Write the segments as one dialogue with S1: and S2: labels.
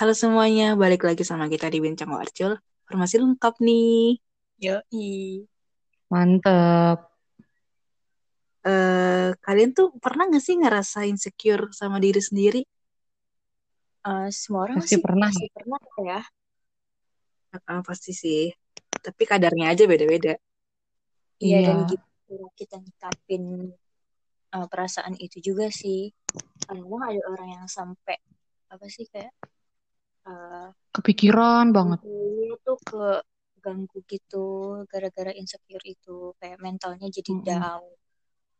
S1: Halo semuanya, balik lagi sama kita di Bincang Warcul. Informasi lengkap nih.
S2: Yoi.
S3: Mantep.
S1: Eh, kalian tuh pernah gak sih ngerasa insecure sama diri sendiri?
S2: Eh, semua orang
S3: Pasti
S2: sih
S3: pernah.
S2: pasti pernah ya.
S1: Ah, pasti sih. Tapi kadarnya aja beda-beda.
S2: Iya dan
S3: Iya.
S2: gitu kita ngikapin eh, perasaan itu juga sih. Kadang ada orang yang sampai apa sih kayak eh
S3: Kepikiran banget.
S2: dia tuh ke ganggu gitu gara-gara insecure itu kayak mentalnya jadi
S3: Mm-mm.
S2: down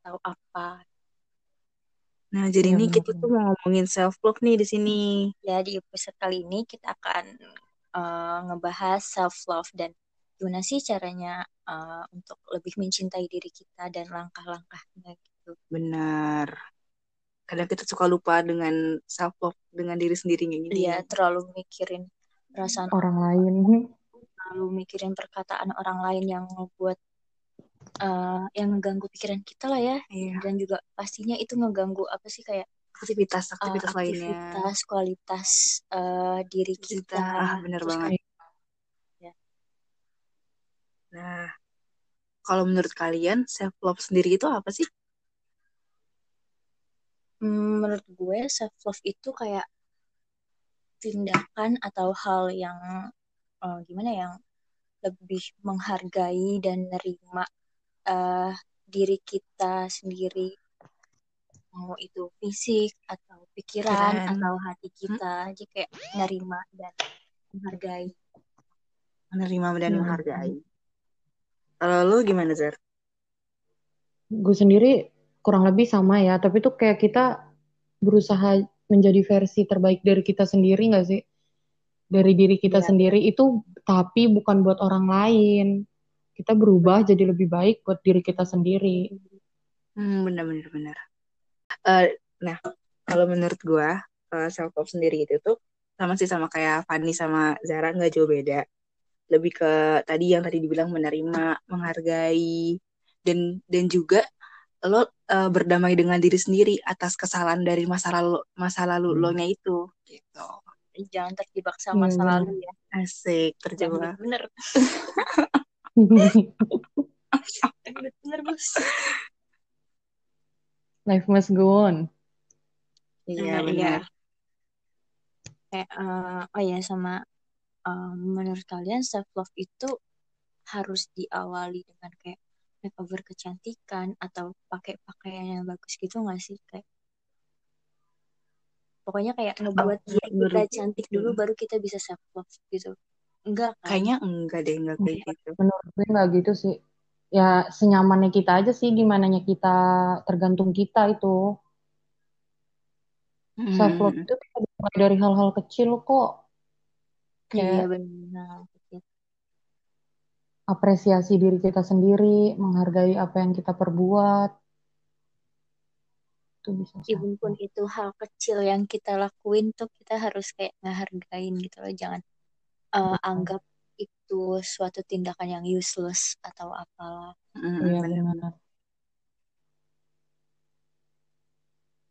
S2: atau apa
S1: Nah, jadi
S3: Iya,
S1: ini kita
S3: benar-benar.
S1: tuh mau ngomongin self love nih di sini.
S2: ya di episode kali ini kita akan eh, ngebahas self love dan gimana sih caranya eh, untuk lebih mencintai diri kita dan langkah-langkahnya gitu
S1: Benar. Kadang kita suka lupa dengan self love dengan diri sendiri kayak gini.
S2: dia terlalu mikirin perasaan
S3: Orang lain.
S2: terlalu mikirin perkataan orang lain yang ngebuat eh, yang ngeganggu pikiran kita lah ya
S1: Iya.
S2: dan juga pastinya itu ngeganggu apa sih kayak
S1: Aktivitas
S2: eh,
S1: aktivitas lainnya.
S2: aktivitas kualitas eh, diri
S1: Kita,
S2: kita
S1: ah, benar
S2: terus
S1: banget.
S2: kayak ya,
S1: Nah, kalau menurut kalian self love sendiri itu apa sih?
S2: Hmm, menurut gue self love itu kayak tindakan atau hal yang eh, gimana yang lebih menghargai dan nerima eh, diri kita sendiri mau itu fisik atau pikiran
S1: Keren.
S2: atau hati
S1: Hmm,
S2: kita aja kayak nerima dan menghargai
S1: menerima dan
S3: Iya.
S1: menghargai. Kalau lu gimana, Zer?
S3: Gue sendiri kurang lebih sama ya. Tapi tuh kayak kita berusaha menjadi versi terbaik dari kita sendiri nggak sih? Dari diri kita
S2: Iya,
S3: sendiri itu tapi bukan buat orang lain. Kita berubah jadi lebih baik buat diri kita sendiri.
S1: Hmm, benar-benar benar. Eh, nah, kalau menurut gua self love sendiri itu tuh sama sih sama kayak Fanny sama Zara nggak jauh beda. Lebih ke tadi yang tadi dibilang menerima, menghargai, dan dan juga lo eh, berdamai dengan diri sendiri atas kesalahan dari masa lalu masa lalu lo nya itu gitu.
S2: jangan terjebak sama
S3: Iya,
S2: masa lalu ya
S1: Asik, terjebak.
S2: bener bener bos
S3: Life must go on.
S1: Iya,
S2: Nah, iya
S1: benar.
S2: kayak eh, oh ya sama eh, menurut kalian self love itu harus diawali dengan kayak makeover kecantikan atau pakai pakaian yang bagus gitu nggak sih kayak pokoknya kayak ngebuat diri kita
S1: Menurut
S2: cantik dulu baru kita bisa self love gitu enggak kan
S1: kayaknya enggak deh, enggak kayak gitu.
S3: Menurut gue nggak gitu sih. Ya senyamannya kita aja sih, gimana kita tergantung kita itu. Self love
S1: Hmm.
S3: itu bisa dimulai dari hal-hal kecil kok.
S2: iya
S3: Kayak
S2: benar
S3: apresiasi diri kita sendiri, menghargai apa yang kita perbuat. Itu bisa
S2: even pun itu hal kecil yang kita lakuin tuh kita harus kayak ngehargain gitu loh jangan
S3: Betul.
S2: anggap itu suatu tindakan yang useless atau apalah
S1: Hmm,
S3: Iya
S1: benar.
S3: benar.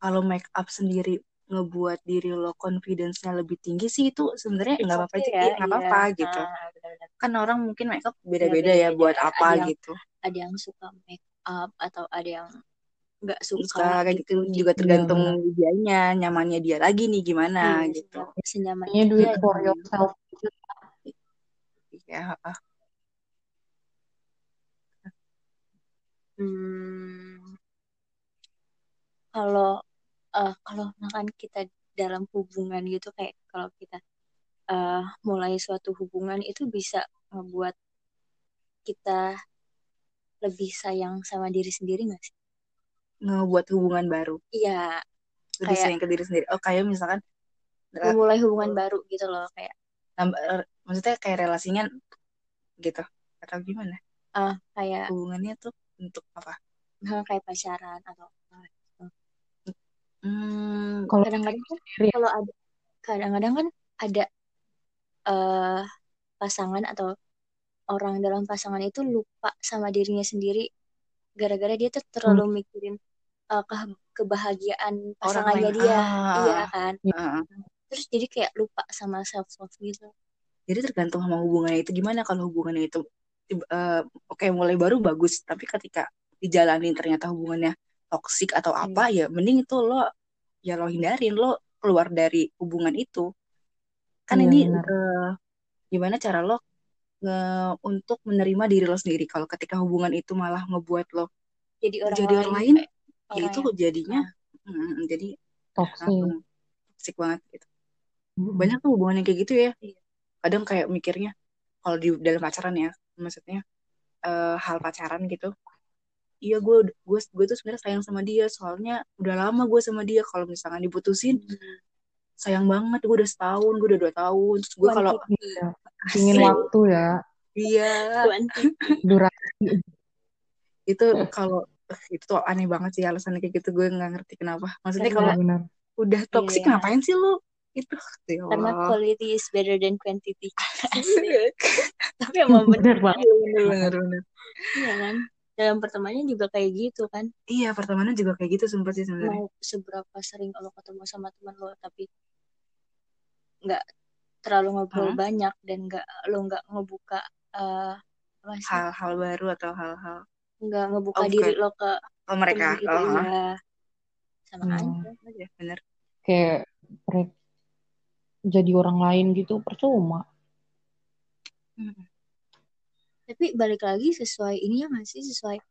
S1: Kalau make up sendiri ngebuat diri lo confidence-nya lebih tinggi sih itu sebenarnya nggak apa-apa
S2: okay
S1: sih,
S2: ya
S1: nggak
S2: iya
S1: apa-apa gitu.
S2: ah benar-benar
S1: Kan orang mungkin make up
S2: ya
S1: beda-beda ya
S2: beda-beda
S1: buat
S2: ada
S1: apa
S2: yang
S1: gitu.
S2: ada yang suka make up atau ada yang nggak
S1: Suka
S2: suka
S1: kayak gitu
S2: gitu
S1: juga
S3: Iya
S1: tergantung
S3: benar.
S1: dianya, nyamannya dia lagi nih gimana
S2: iya
S1: gitu.
S2: senyaman senyaman
S3: Ini do
S2: dia
S3: it for
S1: Hmm.
S3: yourself.
S1: Iya,
S2: hmm, kalau eh, kalau misalkan kita dalam hubungan gitu kayak kalau kita eh, mulai suatu hubungan itu bisa membuat kita lebih sayang sama diri sendiri nggak sih?
S1: ngebuat hubungan baru,
S2: Iya,
S1: lebih
S2: kayak
S1: sayang ke diri sendiri. Oh, kayak misalkan eh,
S2: memulai hubungan baru gitu loh kayak
S1: nambah, maksudnya kayak relasinya gitu atau gimana?
S2: ah kayak
S1: Hubungannya tuh untuk apa?
S2: kayak pacaran atau.
S1: Hmm,
S3: Kalau
S2: Kadang-kadang kan
S3: ya,
S2: kalau ada kadang-kadang kan ada eh pasangan atau orang dalam pasangan itu lupa sama dirinya sendiri. Gara-gara dia tuh
S3: hmm,
S2: terlalu mikirin eh, ke- kebahagiaan pasangannya dia, iya
S1: Ah,
S2: kan?
S3: ya,
S1: ah,
S2: terus jadi kayak lupa sama self love gitu.
S1: Jadi tergantung sama hubungannya itu gimana. Kalau hubungannya itu uh, oke okay, mulai baru bagus. Tapi ketika dijalanin ternyata hubungannya toksik atau
S2: Hmm.
S1: apa ya mending itu lo ya lo hindarin lo keluar dari hubungan itu kan
S3: Iya,
S1: ini
S3: benar.
S1: eh, gimana cara lo nge- untuk menerima diri lo sendiri kalau ketika hubungan itu malah ngebuat lo
S2: jadi orang
S1: jadi
S2: lain,
S1: orang lain
S2: kayak
S1: ya itu jadinya mm, jadi
S3: Toxic.
S1: langsung toksik banget gitu
S3: Mm-mm.
S1: banyak tuh hubungan yang kayak gitu ya
S2: Iya.
S1: kadang kayak mikirnya kalau di dalam pacaran ya maksudnya eh, hal pacaran gitu iya gue gue gue tuh sebenarnya sayang sama dia soalnya udah lama gue sama dia kalau misalkan diputusin
S2: Hmm.
S1: sayang banget gue udah setahun gue udah dua tahun terus gue kalau.
S3: Iya. Ingin waktu ya,
S1: iya
S3: durasi.
S1: itu kalau itu tuh aneh banget sih alasannya kayak gitu gue nggak ngerti kenapa maksudnya kalau
S3: Benar.
S1: udah toksik
S2: Iya.
S1: ngapain sih lu itu ya
S2: karena quality is better than quantity tapi emang bener
S3: Benar banget.
S1: Iya, bener bener bener
S2: iya kan dalam pertemuannya juga kayak gitu kan
S1: iya pertemanan juga kayak gitu sumpah sih sebenarnya
S2: mau seberapa sering lo ketemu sama teman lo tapi nggak terlalu ngobrol
S1: Hmm.
S2: banyak dan nggak lo nggak ngebuka sih
S1: hal-hal baru atau hal-hal
S2: nggak ngebuka
S1: Oh, bukan.
S2: diri lo ke
S1: oh mereka
S2: temen itu
S1: oh, ha.
S2: ya sama
S3: Hmm.
S2: aja
S1: Iya, bener
S3: Kayak jadi orang lain gitu percuma.
S1: Mm.
S2: Tapi balik lagi sesuai ini ya masih sesuai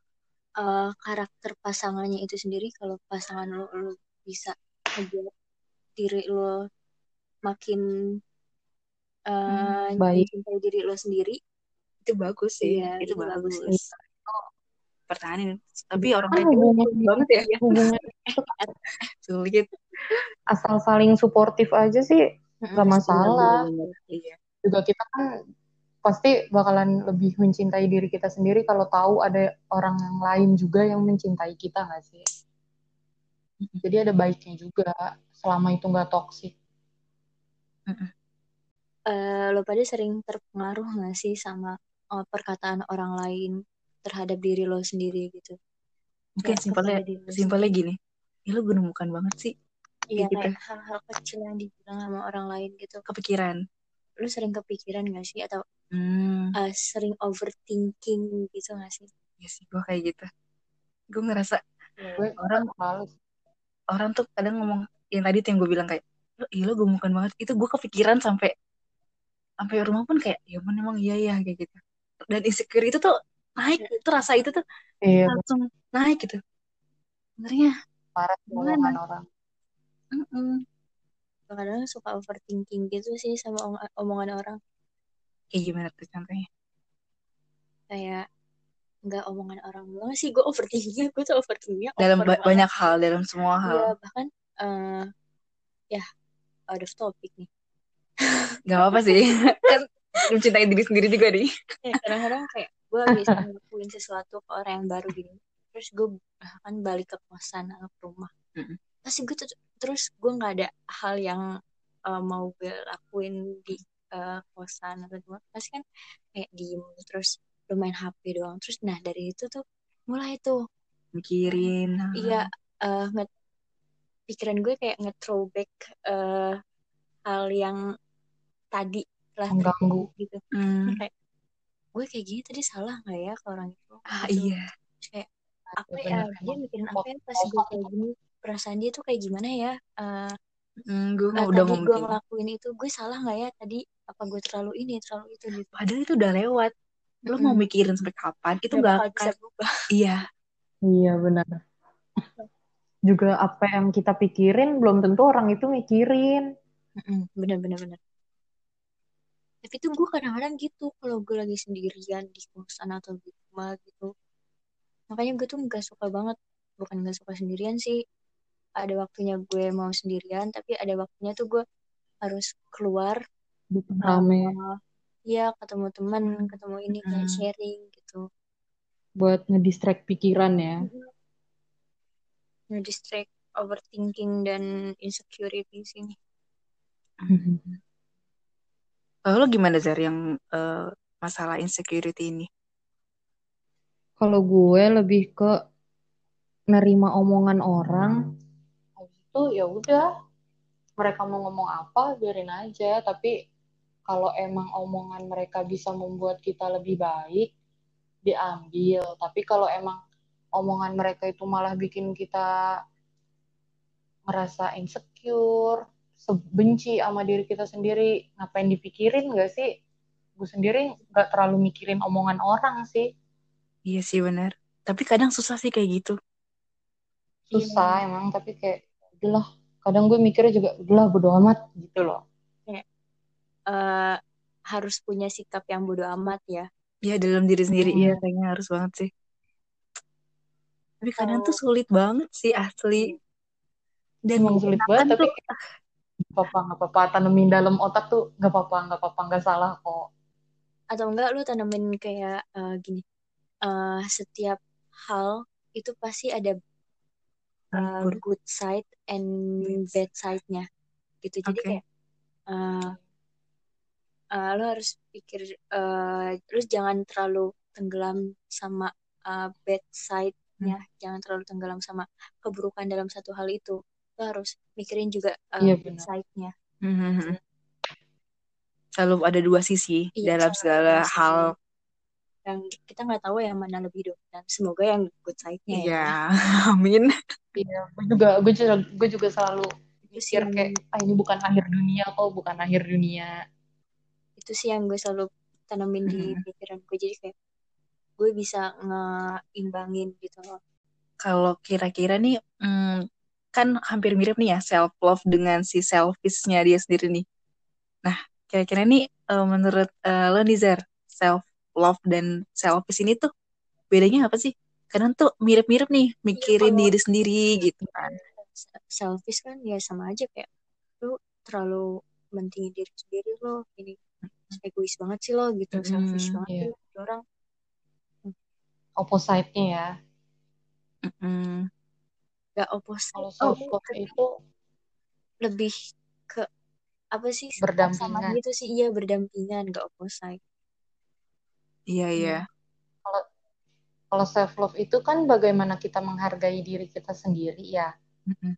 S2: eh, karakter pasangannya itu sendiri. Kalau pasangan lo lo bisa ngebuat diri lo makin eh,
S3: baik.
S2: mencintai diri lo sendiri.
S1: Itu bagus sih.
S2: Iya,
S1: itu
S2: itu
S1: bagus,
S2: bagus.
S1: pertahanin. Tapi orang
S3: Kan
S1: kayak gitu sulit banget ya.
S3: hubungan
S1: sulit.
S3: asal saling suportif aja sih nggak masalah.
S1: Iya.
S3: Juga kita kan pasti bakalan lebih mencintai diri kita sendiri kalau tahu ada orang yang lain juga yang mencintai kita nggak sih? Jadi ada baiknya juga selama itu nggak toksik.
S2: Eh, lo pada sering terpengaruh nggak sih sama eh, perkataan orang lain terhadap diri lo sendiri gitu
S1: mungkin
S2: Kayak
S1: simpelnya
S2: lo
S1: simpelnya gini ya lu genemukan banget sih
S2: Iya
S1: gitu.
S2: kayak hal-hal kecil yang dibilang sama orang lain gitu.
S1: kepikiran
S2: Lu sering kepikiran gak sih? Atau
S1: hmm.
S2: uh, sering overthinking gitu gak sih?
S1: ya sih gue kayak gitu. Gue ngerasa
S3: Gue
S1: orang
S3: males.
S1: orang tuh kadang ngomong yang tadi tuh yang gue bilang kayak lo iya lo gemukan banget. Itu gue kepikiran sampai sampai rumah pun kayak ya ampun emang iya ya kayak gitu. Dan insecure itu tuh naik itu rasa itu tuh
S3: Iya,
S1: langsung naik gitu. Sebenarnya
S3: parah omongan orang.
S2: Mm-mm. Kadang suka overthinking gitu sih sama ong- omongan orang.
S1: kayak gimana tuh contohnya
S2: Kayak nggak omongan orang doang sih gue overthinkingnya gue tuh overthinkingnya
S1: dalam
S2: over
S1: ba-
S2: banget.
S1: banyak hal dalam semua hal
S2: Iya bahkan eh ya out of topic nih.
S1: nggak apa sih kan mencintai diri sendiri juga nih
S2: Ya, kadang-kadang kayak gue bisa ngelakuin sesuatu ke orang yang baru gini terus gue bahkan balik ke kosan atau ke rumah
S1: Mm-mm.
S2: pasti gue tuh terus gue nggak ada hal yang uh, mau gue lakuin di uh, kosan atau di mana pasti kan kayak diem terus lu main HP doang terus nah dari itu tuh mulai tuh
S1: mikirin
S2: iya uh, nge- pikiran gue kayak nge-throwback uh, hal yang tadi lah
S3: Mengganggu.
S2: gitu
S1: Hmm.
S2: kayak gue kayak gini tadi salah nggak ya ke orang itu
S1: ah
S2: Gitu.
S1: iya
S2: kayak apa
S3: Bener,
S2: ya
S3: emang.
S2: dia mikirin apa ya pas gue kayak gini perasaan dia tuh kayak gimana ya? Eh,
S1: hmm, gue
S2: eh,
S1: udah
S2: tadi
S1: mau
S2: gue ngelakuin itu gue salah nggak ya? Tadi apa gue terlalu ini terlalu itu gitu.
S1: Padahal itu udah lewat. Lo mau
S2: Mm-mm.
S1: mikirin sampai kapan itu
S2: Nggak bisa
S1: akan
S2: berubah.
S1: Iya.
S3: Iya benar. Juga apa yang kita pikirin belum tentu orang itu mikirin.
S2: Mm-mm, bener bener bener tapi tuh gue kadang-kadang gitu kalau gue lagi sendirian di kosan atau di rumah gitu. Makanya gue tuh nggak suka banget bukan nggak suka sendirian sih ada waktunya gue mau sendirian tapi ada waktunya tuh gue harus keluar
S3: Di rame
S2: uh, ya ketemu teman ketemu ini kayak
S1: Hmm.
S2: sharing gitu
S3: buat ngedistract pikiran ya.
S2: nge-distract overthinking dan insecurity sih
S1: Kalau lo gimana Zar yang eh, masalah insecurity ini?
S3: Kalau gue lebih ke nerima omongan orang, itu ya udah. Mereka mau ngomong apa biarin aja. Tapi kalau emang omongan mereka bisa membuat kita lebih baik diambil. Tapi kalau emang omongan mereka itu malah bikin kita merasa insecure benci sama diri kita sendiri ngapain dipikirin gak sih? Gue sendiri gak terlalu mikirin omongan orang sih.
S1: Iya sih benar tapi kadang susah sih kayak gitu.
S3: Susah iya. emang tapi kayak udahlah kadang gue mikirnya juga udahlah bodo amat gitu loh.
S2: Kayak uh, harus punya sikap yang bodo amat ya.
S1: Ya dalam diri sendiri. Hmm. ya kayaknya harus banget sih. Tapi kadang oh. tuh sulit banget sih asli.
S3: Dan Emang sulit banget tapi nggak apa-apa nggak apa-apa tanemin dalam otak tuh nggak apa-apa nggak apa-apa nggak salah kok.
S2: Atau enggak lu tanemin kayak uh, gini uh, setiap hal itu pasti ada uh, good side and bad side-nya. Gitu. Jadi okay. kayak uh, uh, lo harus pikir uh, lu jangan terlalu tenggelam sama uh, bad side-nya. Hmm. jangan terlalu tenggelam sama keburukan dalam satu hal itu. Lo harus mikirin juga uh, yeah, bad side-nya. Hmm. hmm,
S1: selalu ada dua sisi iya, dalam segala hal
S2: yang kita nggak tahu yang mana lebih dominan semoga yang good side-nya
S1: ya. Iya, amin.
S3: Iya, gue juga gue juga gue juga selalu mikir kayak ah ini bukan akhir dunia kok, bukan akhir dunia.
S2: Itu sih yang gue selalu tanamin di pikiran gue jadi kayak gue bisa ngeimbangin gitu loh.
S1: Kalau kira-kira nih hmm, kan hampir mirip nih ya self love dengan si selfishnya dia sendiri nih. Nah, kira-kira nih uh, menurut uh, lo Nizar, self love dan selfish ini tuh bedanya apa sih? Kadang tuh mirip-mirip nih mikirin ya, diri sendiri gitu kan.
S2: Selfish kan ya sama aja kayak lu terlalu mentingin diri sendiri lo ini egois banget sih lo gitu mm-hmm, selfish banget yeah. tuh orang
S3: opposite-nya ya
S2: mm-hmm. gak opposite
S3: kalau love oh, itu
S2: lebih ke apa sih
S3: berdampingan
S2: sama gitu sih iya berdampingan gak opposite
S1: Iya, iya.
S3: Kalau kalau self love itu kan bagaimana kita menghargai diri kita sendiri ya. Mm-hmm.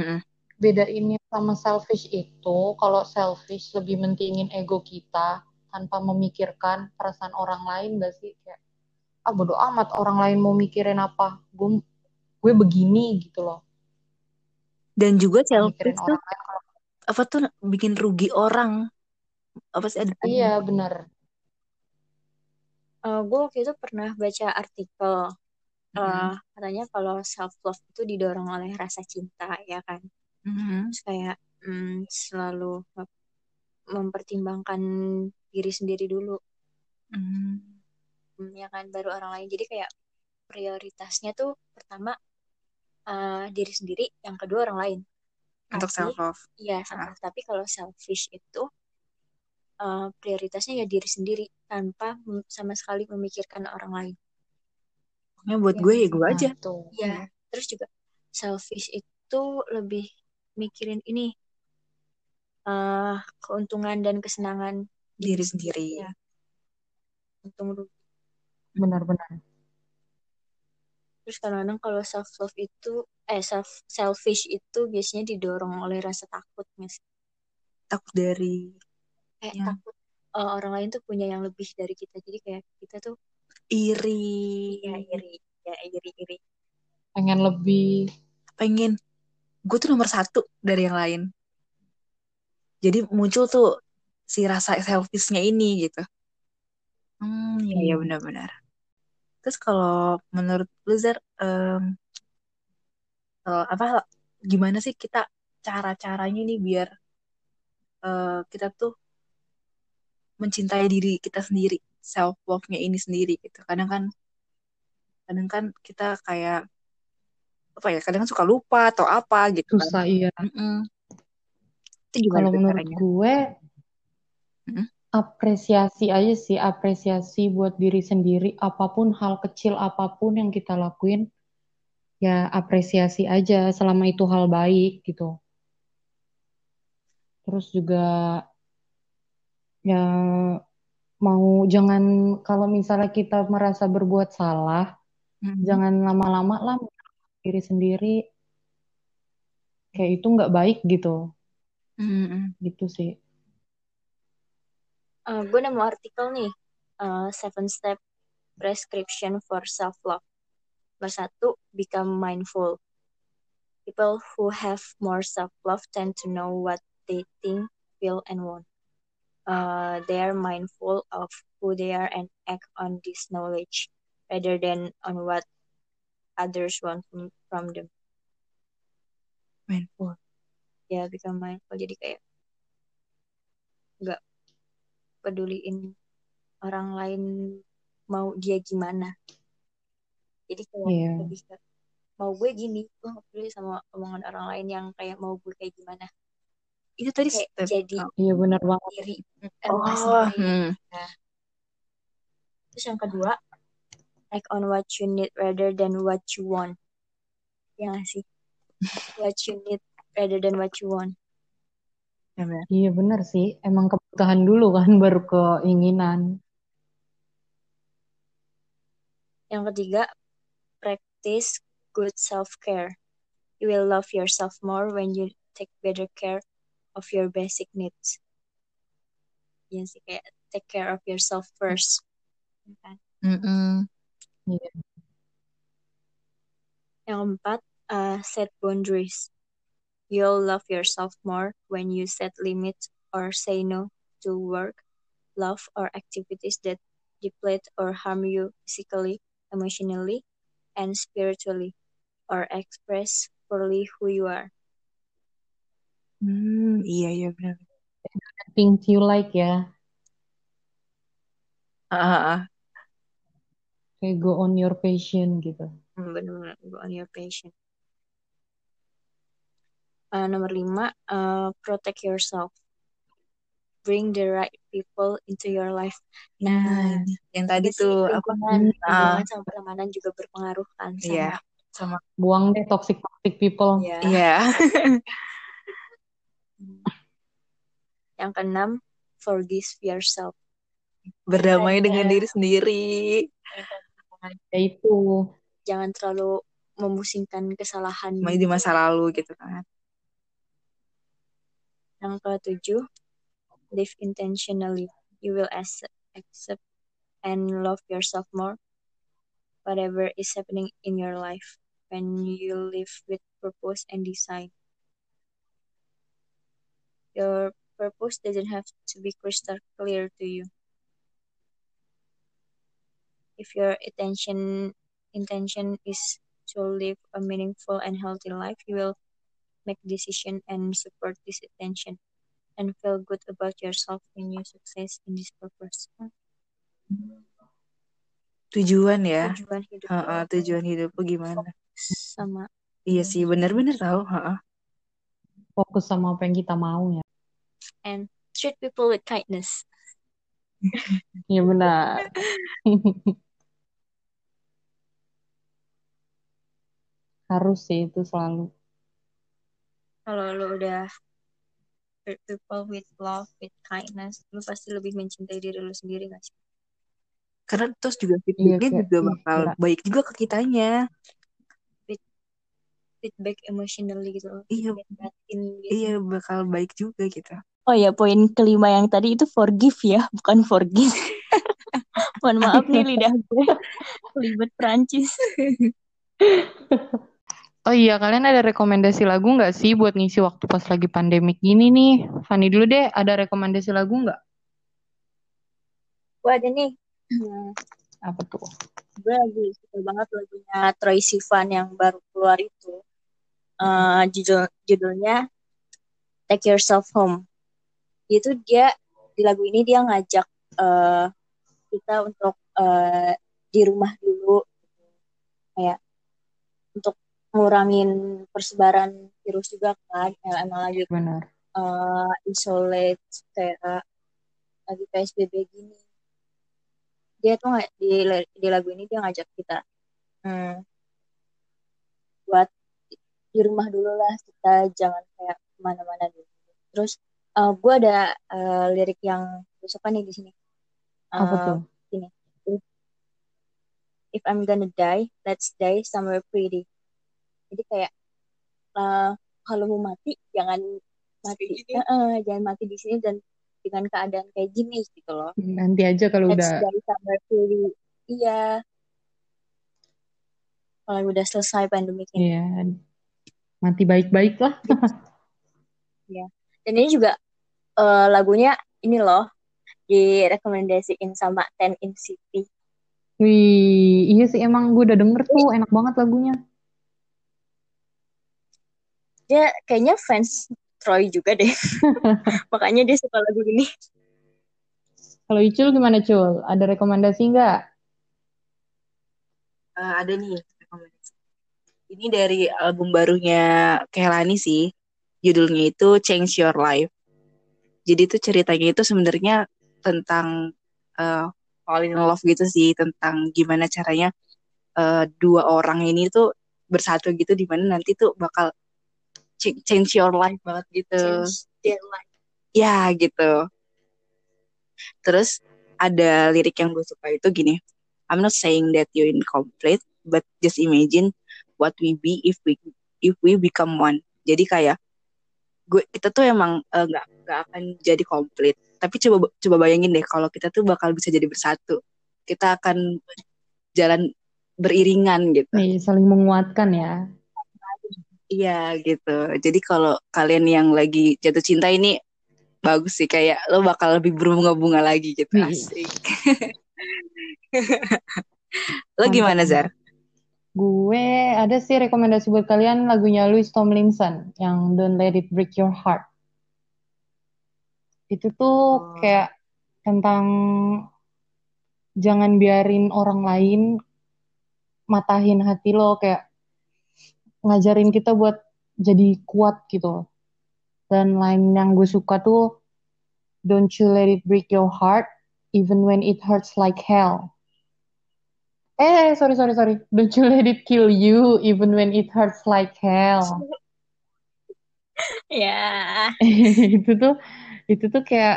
S3: Mm-hmm. Beda ini sama selfish itu, kalau selfish lebih mentingin ego kita tanpa memikirkan perasaan orang lain gak sih kayak ah bodo amat orang lain mau mikirin apa, gue gue begini gitu loh.
S1: Dan juga selfish tuh apa tuh bikin rugi orang apa sih ada
S3: iya benar
S2: uh, gue waktu itu pernah baca artikel uh, katanya kalau self love itu didorong oleh rasa cinta ya kan? Mm-hmm. terus kayak mm, selalu mempertimbangkan diri sendiri dulu. Mm-hmm. ya kan baru orang lain. Jadi kayak prioritasnya tuh pertama uh, diri sendiri yang kedua orang lain.
S1: Untuk self love
S2: iya love tapi kalau selfish itu uh, prioritasnya ya diri sendiri tanpa sama sekali memikirkan orang lain.
S1: Pokoknya buat ya, gue ya gue aja.
S2: Tuh. Ya, terus juga selfish itu lebih mikirin ini uh, keuntungan dan kesenangan
S1: diri sendiri. Ya.
S2: Untung
S3: Benar-benar.
S2: Terus kadang-kadang kalau self love itu eh self selfish itu biasanya didorong oleh rasa takut.
S1: Takut dari
S2: kayak ya. takut uh, orang lain tuh punya yang lebih dari kita. Jadi kayak kita tuh
S1: iri.
S2: Ya iri. Ya iri iri.
S3: Pengen lebih.
S1: Pengen. Gue tuh nomor satu dari yang lain. Jadi muncul tuh si rasa selfishnya ini gitu. Hmm ya ya benar-benar. Terus kalau menurut Blizzard um, uh, apa gimana sih kita cara-caranya nih biar uh, kita tuh mencintai diri kita sendiri self love-nya ini sendiri gitu kadang kan kadang kan kita kayak apa ya kadang kan suka lupa atau apa gitu
S3: kan. susah kan. iya kalau menurut caranya? gue mm apresiasi aja sih apresiasi buat diri sendiri apa pun hal kecil apa pun yang kita lakuin ya apresiasi aja selama itu hal baik gitu terus juga ya mau jangan kalau misalnya kita merasa berbuat salah hmm. jangan lama-lama lah diri sendiri kayak itu nggak baik gitu
S1: Mm-mm.
S3: gitu sih
S2: Eh, gue nemu artikel nih, eh, Seven Step Prescription for Self-Love. Nomor satu, become mindful. People who have more self-love tend to know what they think, feel, and want. Uh, they are mindful of who they are and act on this knowledge rather than on what others want from, from them.
S1: Mindful.
S2: Ya, become mindful. Jadi kayak nggak peduliin orang lain mau dia gimana. Jadi kayak
S3: Iya.
S2: lebih ke mau gue gini, gue gak peduli sama omongan orang lain yang kayak mau gue kayak gimana.
S1: Itu tadi
S2: Kayak
S1: step.
S2: jadi
S3: iya benar banget
S2: diri
S1: Oh, hmm.
S2: Terus yang kedua, act on what you need rather than what you want. Ya gak sih? What you need rather than what you want.
S1: Ya, benar.
S3: iya benar sih emang kebutuhan dulu kan baru keinginan
S2: Yang ketiga, practice good self-care. You will love yourself more when you take better care of your basic needs. Ya sih, kayak take care of yourself first.
S1: Mm-mm.
S3: Iya.
S2: Yang keempat, uh, set boundaries. You'll love yourself more when you set limits or say no to work, love, or activities that deplete or harm you physically, emotionally, and spiritually, or express fully who you are.
S1: Hmm, iya iya benar.
S3: things you like ya
S1: Ah, ah, ah.
S3: kayak go on your passion gitu
S2: Hmm, Benar-benar go on your passion. Uh, nomor lima, uh, protect yourself. Bring the right people into your life.
S1: Nah, ini yang tadi
S2: sih,
S1: tuh apa? Ah,
S2: lingkungan sama pertemanan juga berpengaruh kan sama
S1: iya, sama
S3: buang deh toxic toxic people
S2: ya.
S1: iya.
S2: Yang keenam, forgive yourself.
S1: Berdamai dengan diri sendiri.
S3: ya itu
S2: jangan terlalu memusingkan kesalahan.
S1: Masih di masa lalu gitu kan.
S2: Yang ketujuh, live intentionally. You will accept, accept and love yourself more, whatever is happening in your life, when you live with purpose and design. Your purpose doesn't have to be crystal clear to you. If your intention intention is to live a meaningful and healthy life, you will make decision and support this intention and feel good about yourself when you success in this purpose.
S1: Tujuan ya.
S2: Tujuan hidup
S1: Heeh,
S2: lo
S1: tujuan hidup gimana?
S2: sama
S1: Iya sih, bener-bener tahu. Heeh.
S3: fokus sama apa yang kita mau ya
S2: and treat people with kindness.
S3: iya benar harus sih itu selalu
S2: Kalau lo udah treat people with love, with kindness, lo pasti lebih mencintai diri lo sendiri gak sih?
S1: Karena terus juga
S3: iya
S1: feedbacknya
S3: kayak
S1: juga
S3: ih,
S1: bakal
S3: gila.
S1: baik juga ke kitanya.
S2: Feedback emotionally gitu loh,
S1: Iya,
S2: batin gitu.
S1: iya bakal baik juga gitu.
S2: Oh ya, poin kelima yang tadi itu forgive ya, bukan forgive. Mohon maaf nih lidah gue kelibet Prancis.
S3: Oh iya, kalian ada rekomendasi lagu nggak sih buat ngisi waktu pas lagi pandemik gini nih? Fanny dulu deh, ada rekomendasi lagu nggak?
S2: Gue ada nih, hmm,
S3: Apa tuh?
S2: gue lagi suka banget lagunya Troy Sivan yang baru keluar itu. Eh, judul judulnya Take Yourself Home. Itu dia di lagu ini dia ngajak eh, kita untuk eh, di rumah dulu, kayak untuk ngurangin persebaran virus juga kan. Emang lagi
S3: Benar.
S2: eh, isolate kayak lagi PSBB gini. Dia tuh di di lagu ini dia ngajak kita hmm, buat di rumah dulu lah kita jangan kayak ke mana-mana dulu. Terus eh, gue ada eh, lirik yang suka nih di sini.
S3: Apa
S2: Eh,
S3: tuh?
S2: gini. If I'm gonna die, let's die somewhere pretty. Jadi kayak eh, kalau mau mati jangan mati. Heeh, jangan mati di sini dan dengan keadaan kayak gini gitu loh
S3: Nanti aja kalau
S2: Let's
S3: udah
S2: die somewhere fully. iya kalau udah selesai pandemi ini
S3: ya mati baik-baik lah.
S2: dan ini juga eh, lagunya ini loh direkomendasiin sama Ten in City
S3: Wih, iya sih emang gue udah denger tuh enak banget lagunya.
S2: dia kayaknya fans Troy juga deh makanya dia suka lagu ini
S3: Kalau Icul gimana Cul? Ada rekomendasi nggak?
S1: Eh, ada nih. Ini dari album barunya Kehlani sih. Judulnya itu Change Your Life. Jadi itu ceritanya itu sebenarnya tentang eh, fall in love gitu sih, tentang gimana caranya eh, dua orang ini tuh bersatu gitu, di mana nanti tuh bakal ch- change your life banget gitu.
S2: Change their life.
S1: Ya gitu. Terus ada lirik yang gue suka itu gini. I'm not saying that you're incomplete, but just imagine what we be if we if we become one. Jadi kayak gue kita tuh emang eh, nggak nggak akan jadi komplit. Tapi coba coba bayangin deh kalau kita tuh bakal bisa jadi bersatu. Kita akan jalan beriringan gitu.
S3: Nih, saling menguatkan ya.
S1: Iya gitu. Jadi kalau kalian yang lagi jatuh cinta ini bagus sih kayak lo bakal lebih berbunga-bunga lagi gitu. Asik. lo gimana Zar?
S3: Gue ada sih rekomendasi buat kalian lagunya Louis Tomlinson yang Don't Let It Break Your Heart. Itu tuh
S1: Oh.
S3: kayak tentang jangan biarin orang lain matahin hati lo kayak ngajarin kita buat jadi kuat gitu. Dan lain yang gue suka tuh Don't you let it break your heart even when it hurts like hell. Eh, sorry, sorry, sorry. Don't you let it kill you even when it hurts like hell.
S2: ya.
S3: Itu tuh itu tuh kayak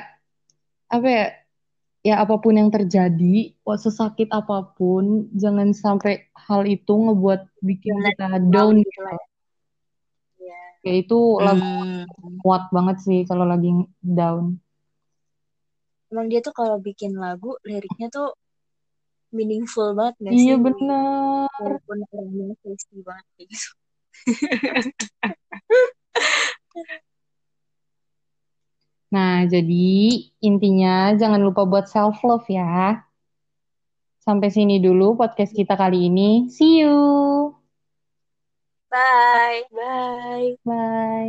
S3: apa ya ya apa pun yang terjadi wah, sesakit apa pun jangan sampai hal itu ngebuat bikin
S2: Jangan
S3: kita down
S2: gitu
S3: gitu.
S2: lah ya.
S3: Kayak itu lagu
S1: Hmm,
S3: kuat banget sih kalau lagi down.
S2: Emang dia tuh kalau bikin lagu liriknya tuh meaningful banget gak
S3: iya
S2: sih?
S3: bener
S2: walaupun orangnya tasty banget kayak gitu.
S3: Nah jadi intinya jangan lupa buat self love ya. Sampai sini dulu podcast kita kali ini. See you.
S2: Bye bye.
S3: Bye